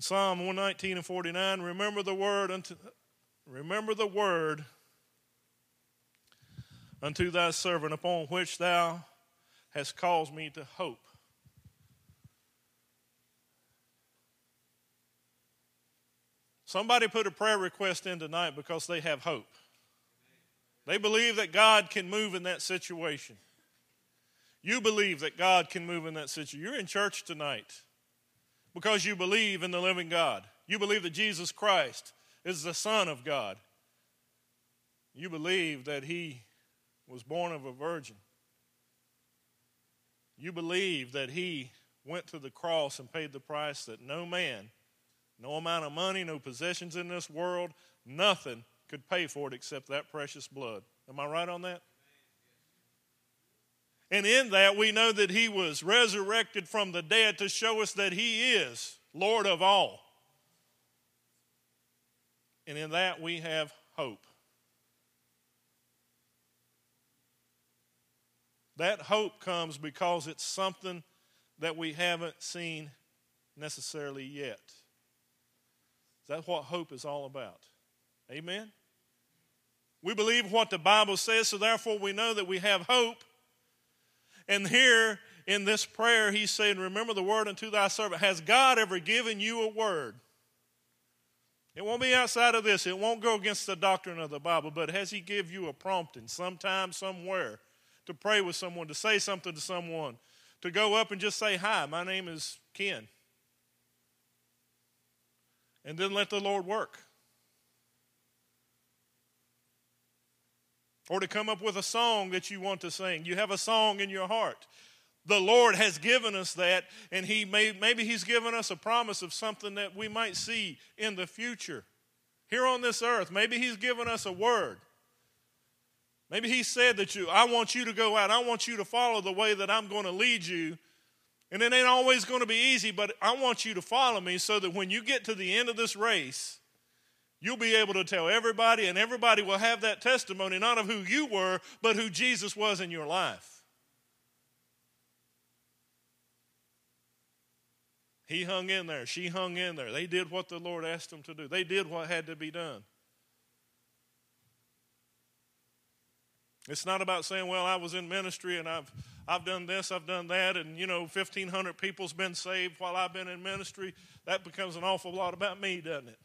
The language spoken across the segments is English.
In Psalm 119 and 49, remember the word unto remember the word unto thy servant upon which thou hast caused me to hope. Somebody put a prayer request in tonight because they have hope. They believe that God can move in that situation. You believe that God can move in that situation. You're in church tonight because you believe in the living God. You believe that Jesus Christ is the Son of God. You believe that He was born of a virgin. You believe that He went to the cross and paid the price that no man, no amount of money, no possessions in this world, nothing could pay for it except that precious blood. Am I right on that? And in that, we know that he was resurrected from the dead to show us that he is Lord of all. And in that, we have hope. That hope comes because it's something that we haven't seen necessarily yet. That's what hope is all about. Amen? We believe what the Bible says, so therefore we know that we have hope. And here in this prayer, he's saying, Remember the word unto thy servant. Has God ever given you a word? It won't be outside of this. It won't go against the doctrine of the Bible, but has he give you a prompting sometime, somewhere, to pray with someone, to say something to someone, to go up and just say, Hi, my name is Ken. And then let the Lord work. Or to come up with a song that you want to sing. You have a song in your heart. The Lord has given us that, and He may, maybe He's given us a promise of something that we might see in the future. Here on this earth, maybe He's given us a word. Maybe He said that you, I want you to go out, I want you to follow the way that I'm going to lead you. And it ain't always going to be easy, but I want you to follow me so that when you get to the end of this race, You'll be able to tell everybody, and everybody will have that testimony, not of who you were, but who Jesus was in your life. He hung in there. She hung in there. They did what the Lord asked them to do, they did what had to be done. It's not about saying, well, I was in ministry and I've, I've done this, I've done that, and, you know, 1,500 people's been saved while I've been in ministry. That becomes an awful lot about me, doesn't it?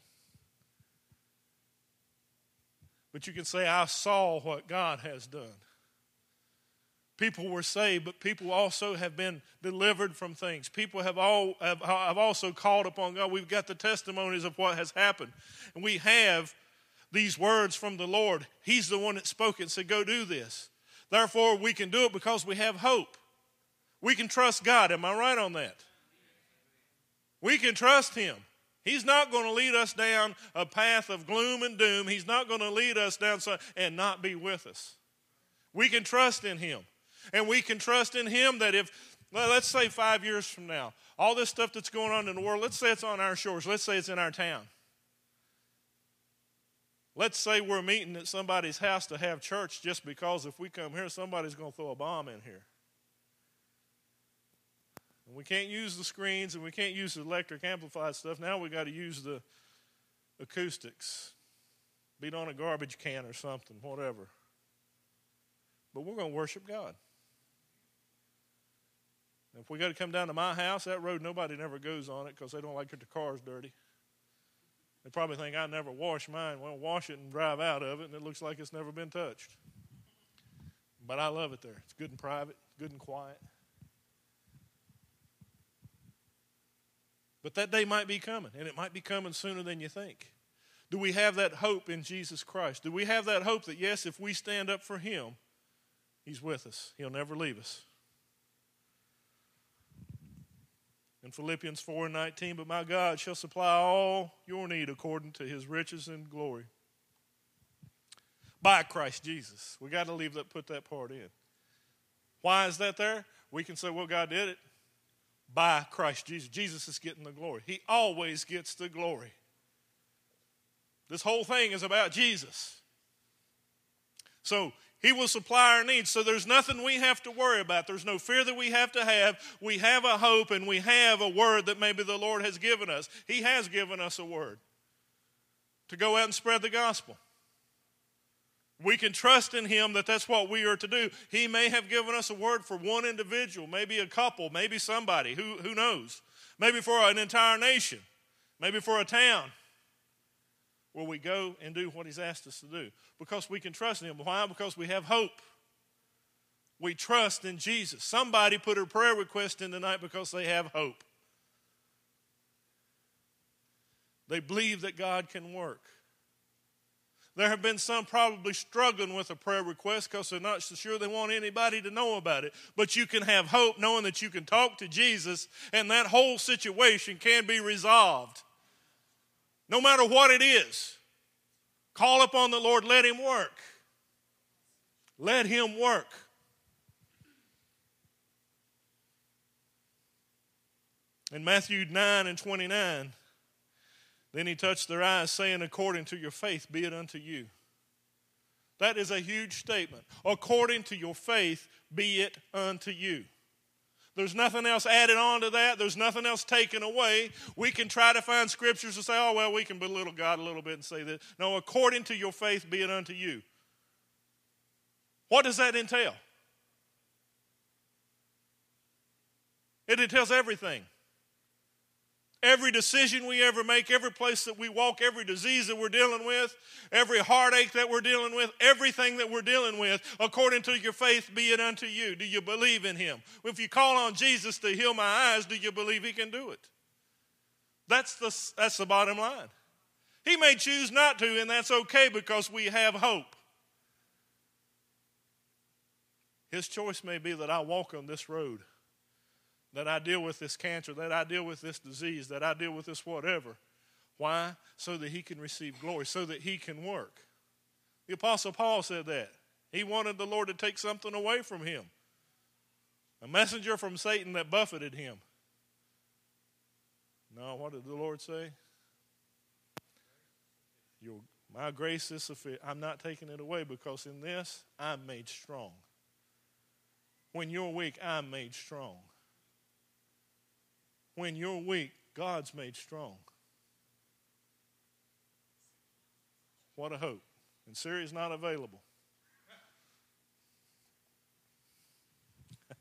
But you can say, I saw what God has done. People were saved, but people also have been delivered from things. People have, all, have, have also called upon God. We've got the testimonies of what has happened. And we have these words from the Lord. He's the one that spoke and said, Go do this. Therefore, we can do it because we have hope. We can trust God. Am I right on that? We can trust Him. He's not going to lead us down a path of gloom and doom. He's not going to lead us down some, and not be with us. We can trust in Him. And we can trust in Him that if, well, let's say five years from now, all this stuff that's going on in the world, let's say it's on our shores, let's say it's in our town. Let's say we're meeting at somebody's house to have church just because if we come here, somebody's going to throw a bomb in here. And we can't use the screens and we can't use the electric amplified stuff. Now we got to use the acoustics. Beat on a garbage can or something, whatever. But we're going to worship God. If we got to come down to my house, that road, nobody never goes on it because they don't like it, the car's dirty. They probably think I never wash mine. Well, wash it and drive out of it, and it looks like it's never been touched. But I love it there. It's good and private, good and quiet. But that day might be coming, and it might be coming sooner than you think. Do we have that hope in Jesus Christ? Do we have that hope that, yes, if we stand up for Him, He's with us, He'll never leave us? In Philippians 4 and 19, but my God shall supply all your need according to His riches and glory. By Christ Jesus. We got to leave that, put that part in. Why is that there? We can say, well, God did it by Christ Jesus. Jesus is getting the glory. He always gets the glory. This whole thing is about Jesus. So He will supply our needs. So there's nothing we have to worry about. There's no fear that we have to have. We have a hope and we have a word that maybe the Lord has given us. He has given us a word to go out and spread the gospel. We can trust in Him that that's what we are to do. He may have given us a word for one individual, maybe a couple, maybe somebody, who, who knows? Maybe for an entire nation, maybe for a town where we go and do what He's asked us to do. Because we can trust in Him. Why? Because we have hope. We trust in Jesus. Somebody put a prayer request in tonight because they have hope. They believe that God can work. There have been some probably struggling with a prayer request because they're not so sure they want anybody to know about it. But you can have hope knowing that you can talk to Jesus and that whole situation can be resolved. No matter what it is, call upon the Lord, let Him work. Let Him work. In Matthew 9 and 29, then he touched their eyes, saying, According to your faith, be it unto you. That is a huge statement. According to your faith, be it unto you. There's nothing else added on to that. There's nothing else taken away. We can try to find scriptures to say, oh, well, we can belittle God a little bit and say that. No, according to your faith, be it unto you. What does that entail? It entails everything. Every decision we ever make, every place that we walk, every disease that we're dealing with, every heartache that we're dealing with, everything that we're dealing with, according to your faith, be it unto you. Do you believe in Him? If you call on Jesus to heal my eyes, do you believe He can do it? That's the, that's the bottom line. He may choose not to, and that's okay because we have hope. His choice may be that I walk on this road that I deal with this cancer, that I deal with this disease, that I deal with this whatever. Why? So that he can receive glory, so that he can work. The Apostle Paul said that. He wanted the Lord to take something away from him. A messenger from Satan that buffeted him. No, what did the Lord say? Your, my grace is sufficient. I'm not taking it away because in this I'm made strong. When you're weak, I'm made strong. When you're weak, God's made strong. What a hope. And Syria's not available.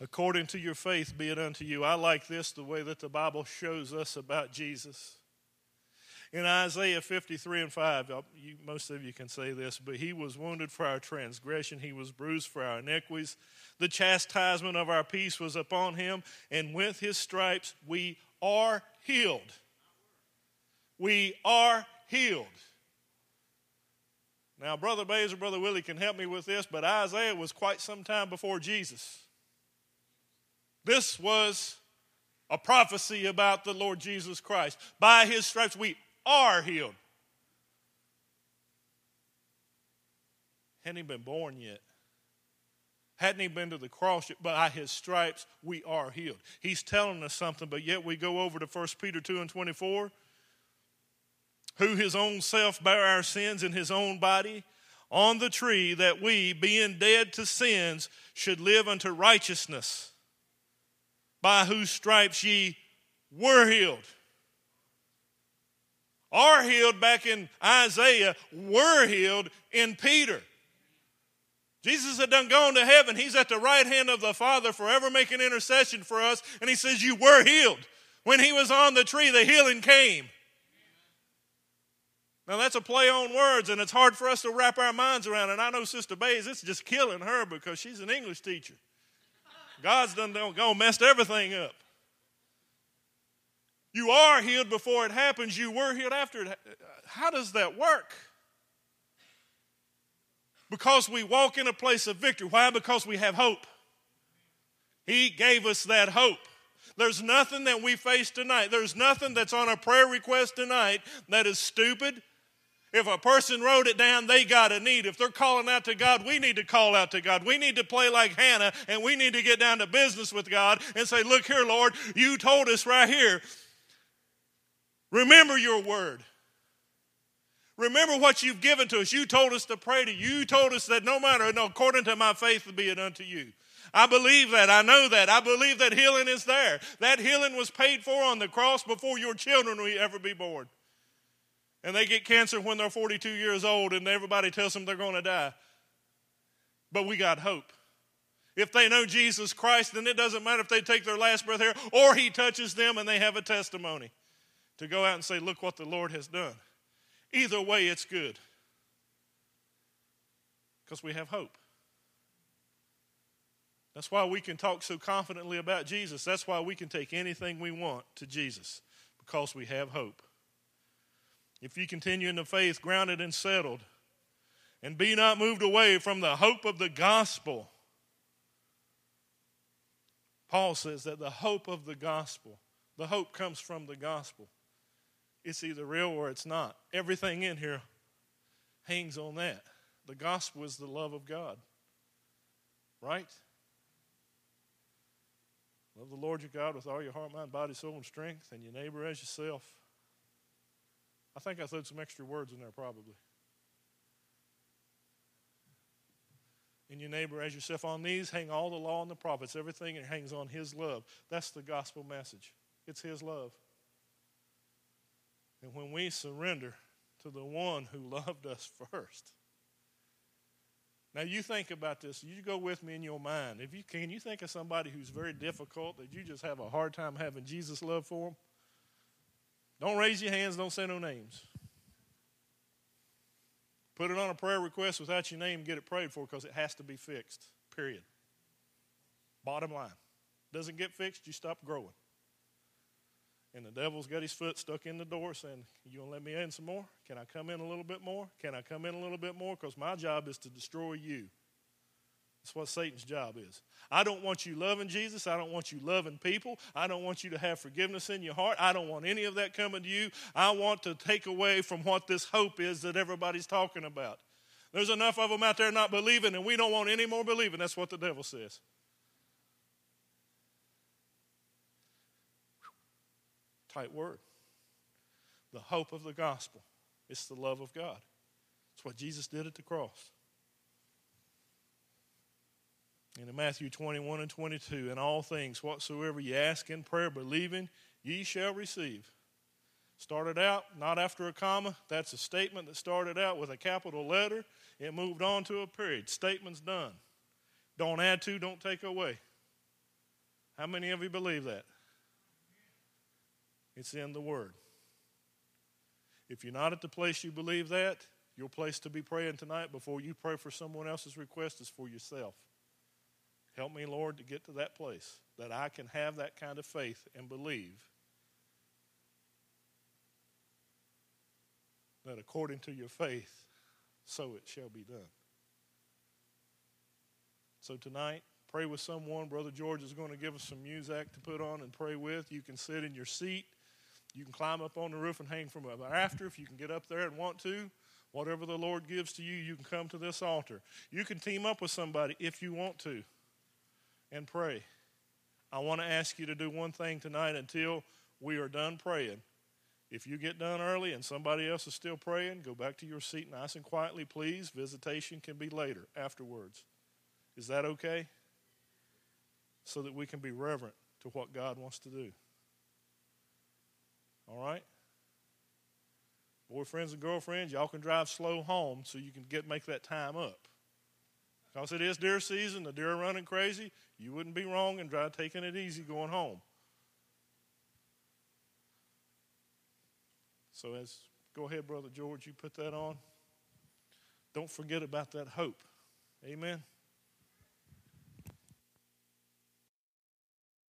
According to your faith, be it unto you. I like this, the way that the Bible shows us about Jesus. In Isaiah 53 and 5, uh, you, most of you can say this, but he was wounded for our transgression, he was bruised for our iniquities. The chastisement of our peace was upon him, and with his stripes we are healed. We are healed. Now, Brother Bays or Brother Willie can help me with this, but Isaiah was quite some time before Jesus. This was a prophecy about the Lord Jesus Christ. By his stripes we are healed. Hadn't he been born yet? Hadn't he been to the cross yet? By his stripes we are healed. He's telling us something, but yet we go over to 1 Peter 2 and 24. Who his own self bare our sins in his own body on the tree, that we, being dead to sins, should live unto righteousness, by whose stripes ye were healed are healed back in Isaiah were healed in Peter. Jesus had done gone to heaven. He's at the right hand of the Father forever making intercession for us. And he says, You were healed. When he was on the tree, the healing came. Now that's a play on words, and it's hard for us to wrap our minds around. And I know Sister Bays, it's just killing her because she's an English teacher. God's done gone messed everything up. You are healed before it happens, you were healed after it. How does that work? Because we walk in a place of victory. Why? Because we have hope. He gave us that hope. There's nothing that we face tonight. There's nothing that's on a prayer request tonight that is stupid. If a person wrote it down, they got a need. If they're calling out to God, we need to call out to God. We need to play like Hannah and we need to get down to business with God and say, Look here, Lord, you told us right here Remember your word. Remember what you've given to us. You told us to pray to you. You told us that no matter, no, according to my faith, be it unto you. I believe that. I know that. I believe that healing is there. That healing was paid for on the cross before your children will ever be born. And they get cancer when they're 42 years old and everybody tells them they're going to die. But we got hope. If they know Jesus Christ, then it doesn't matter if they take their last breath here or He touches them and they have a testimony to go out and say, Look what the Lord has done. Either way, it's good because we have hope. That's why we can talk so confidently about Jesus. That's why we can take anything we want to Jesus because we have hope. If you continue in the faith, grounded and settled, and be not moved away from the hope of the gospel. Paul says that the hope of the gospel, the hope comes from the gospel. It's either real or it's not. Everything in here hangs on that. The gospel is the love of God. Right? Love the Lord your God with all your heart, mind, body, soul, and strength, and your neighbor as yourself. I think I said some extra words in there probably. and your neighbor as yourself. On these hang all the law and the prophets. Everything hangs on His love. That's the gospel message. It's His love. And when we surrender to the one who loved us first. Now you think about this. You go with me in your mind. If you can, you think of somebody who's very difficult that you just have a hard time having Jesus' love for them. Don't raise your hands. Don't say no names. Put it on a prayer request without your name, get it prayed for because it has to be fixed. Period. Bottom line. Doesn't get fixed, you stop growing. And the devil's got his foot stuck in the door saying, You to let me in some more? Can I come in a little bit more? Can I come in a little bit more? Because my job is to destroy you. That's what Satan's job is. I don't want you loving Jesus. I don't want you loving people. I don't want you to have forgiveness in your heart. I don't want any of that coming to you. I want to take away from what this hope is that everybody's talking about. There's enough of them out there not believing, and we don't want any more believing. That's what the devil says. Tight word. The hope of the gospel. It's the love of God. It's what Jesus did at the cross. And in Matthew 21 and 22, in all things whatsoever ye ask in prayer, believing, ye shall receive. Started out not after a comma. That's a statement that started out with a capital letter. It moved on to a period. Statement's done. Don't add to, don't take away. How many of you believe that? It's in the Word. If you're not at the place you believe that, your place to be praying tonight before you pray for someone else's request is for yourself. Help me, Lord, to get to that place that I can have that kind of faith and believe that according to your faith, so it shall be done. So tonight, pray with someone. Brother George is going to give us some music to put on and pray with. You can sit in your seat. You can climb up on the roof and hang from a rafter if you can get up there and want to. Whatever the Lord gives to you, you can come to this altar. You can team up with somebody if you want to and pray. I want to ask you to do one thing tonight until we are done praying. If you get done early and somebody else is still praying, go back to your seat nice and quietly, please. Visitation can be later, afterwards. Is that okay? So that we can be reverent to what God wants to do. All right? Boyfriends and girlfriends, y'all can drive slow home so you can get make that time up. Because it is deer season, the deer are running crazy. You wouldn't be wrong in try taking it easy going home. So as go ahead, Brother George, you put that on. Don't forget about that hope. Amen.